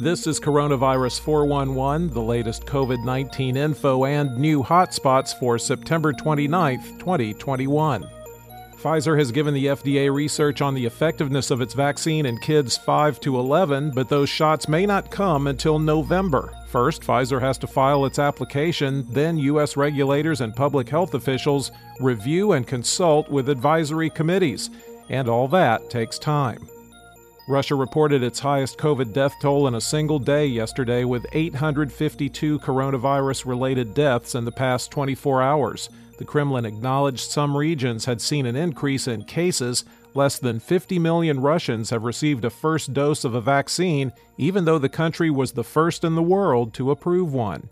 This is Coronavirus 411, the latest COVID 19 info and new hotspots for September 29th, 2021. Pfizer has given the FDA research on the effectiveness of its vaccine in kids 5 to 11, but those shots may not come until November. First, Pfizer has to file its application, then, U.S. regulators and public health officials review and consult with advisory committees, and all that takes time. Russia reported its highest COVID death toll in a single day yesterday, with 852 coronavirus related deaths in the past 24 hours. The Kremlin acknowledged some regions had seen an increase in cases. Less than 50 million Russians have received a first dose of a vaccine, even though the country was the first in the world to approve one.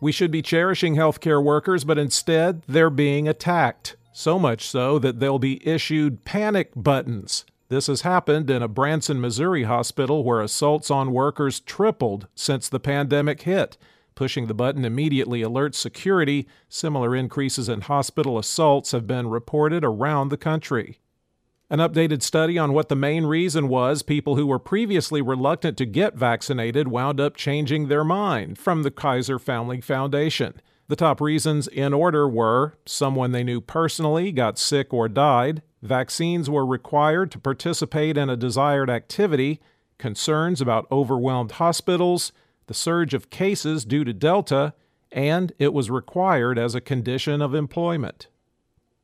We should be cherishing healthcare workers, but instead they're being attacked. So much so that they'll be issued panic buttons. This has happened in a Branson, Missouri hospital where assaults on workers tripled since the pandemic hit. Pushing the button immediately alerts security. Similar increases in hospital assaults have been reported around the country. An updated study on what the main reason was people who were previously reluctant to get vaccinated wound up changing their mind from the Kaiser Family Foundation. The top reasons in order were someone they knew personally got sick or died, vaccines were required to participate in a desired activity, concerns about overwhelmed hospitals, the surge of cases due to Delta, and it was required as a condition of employment.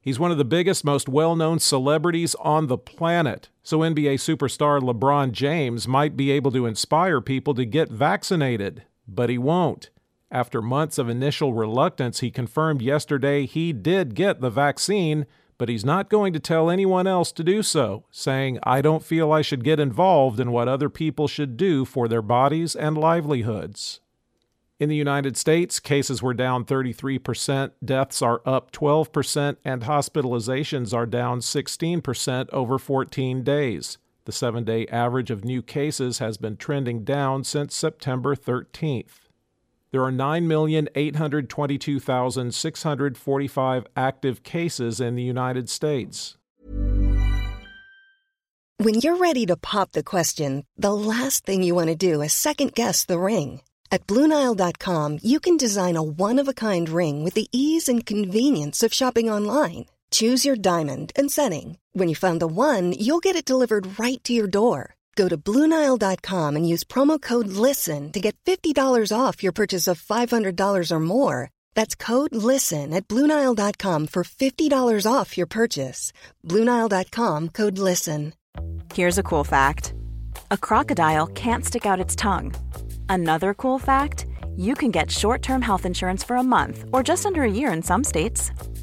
He's one of the biggest, most well known celebrities on the planet, so NBA superstar LeBron James might be able to inspire people to get vaccinated, but he won't. After months of initial reluctance, he confirmed yesterday he did get the vaccine, but he's not going to tell anyone else to do so, saying, I don't feel I should get involved in what other people should do for their bodies and livelihoods. In the United States, cases were down 33%, deaths are up 12%, and hospitalizations are down 16% over 14 days. The seven day average of new cases has been trending down since September 13th. There are 9,822,645 active cases in the United States. When you're ready to pop the question, the last thing you want to do is second guess the ring. At Bluenile.com, you can design a one of a kind ring with the ease and convenience of shopping online. Choose your diamond and setting. When you find the one, you'll get it delivered right to your door. Go to Bluenile.com and use promo code LISTEN to get $50 off your purchase of $500 or more. That's code LISTEN at Bluenile.com for $50 off your purchase. Bluenile.com code LISTEN. Here's a cool fact a crocodile can't stick out its tongue. Another cool fact you can get short term health insurance for a month or just under a year in some states.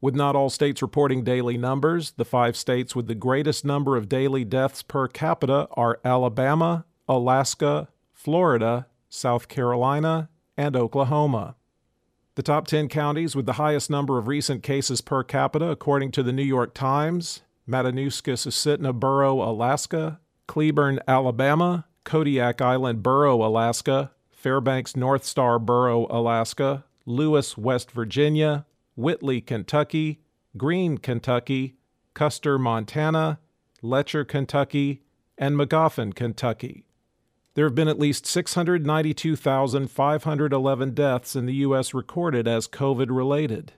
With not all states reporting daily numbers, the five states with the greatest number of daily deaths per capita are Alabama, Alaska, Florida, South Carolina, and Oklahoma. The top 10 counties with the highest number of recent cases per capita, according to the New York Times Matanuska Susitna Borough, Alaska, Cleburne, Alabama, Kodiak Island Borough, Alaska, Fairbanks North Star Borough, Alaska, Lewis, West Virginia, Whitley, Kentucky, Green, Kentucky, Custer, Montana, Letcher, Kentucky, and Magoffin, Kentucky. There have been at least 692,511 deaths in the U.S. recorded as COVID related.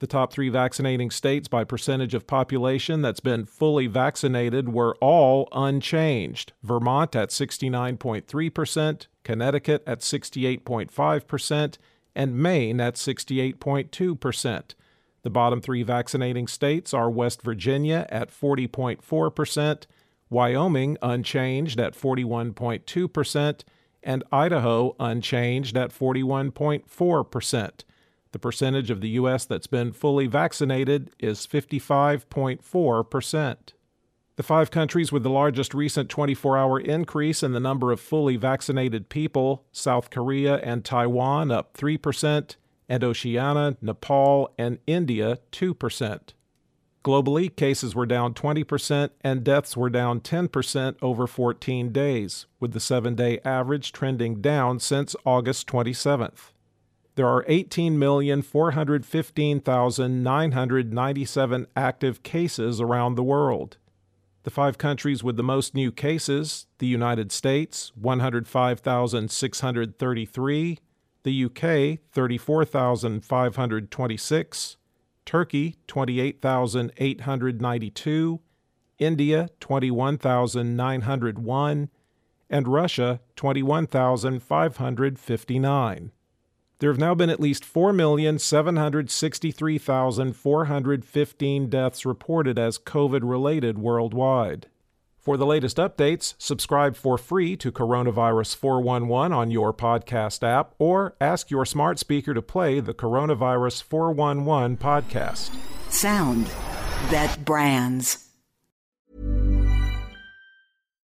The top three vaccinating states by percentage of population that's been fully vaccinated were all unchanged Vermont at 69.3%, Connecticut at 68.5%, and Maine at 68.2%. The bottom three vaccinating states are West Virginia at 40.4%, Wyoming unchanged at 41.2%, and Idaho unchanged at 41.4%. The percentage of the U.S. that's been fully vaccinated is 55.4%. The five countries with the largest recent 24 hour increase in the number of fully vaccinated people South Korea and Taiwan up 3%, and Oceania, Nepal, and India 2%. Globally, cases were down 20% and deaths were down 10% over 14 days, with the seven day average trending down since August 27th there are 18,415,997 active cases around the world. The five countries with the most new cases the United States, 105,633, the UK, 34,526, Turkey, 28,892, India, 21,901, and Russia, 21,559. There have now been at least 4,763,415 deaths reported as COVID related worldwide. For the latest updates, subscribe for free to Coronavirus 411 on your podcast app or ask your smart speaker to play the Coronavirus 411 podcast. Sound that brands.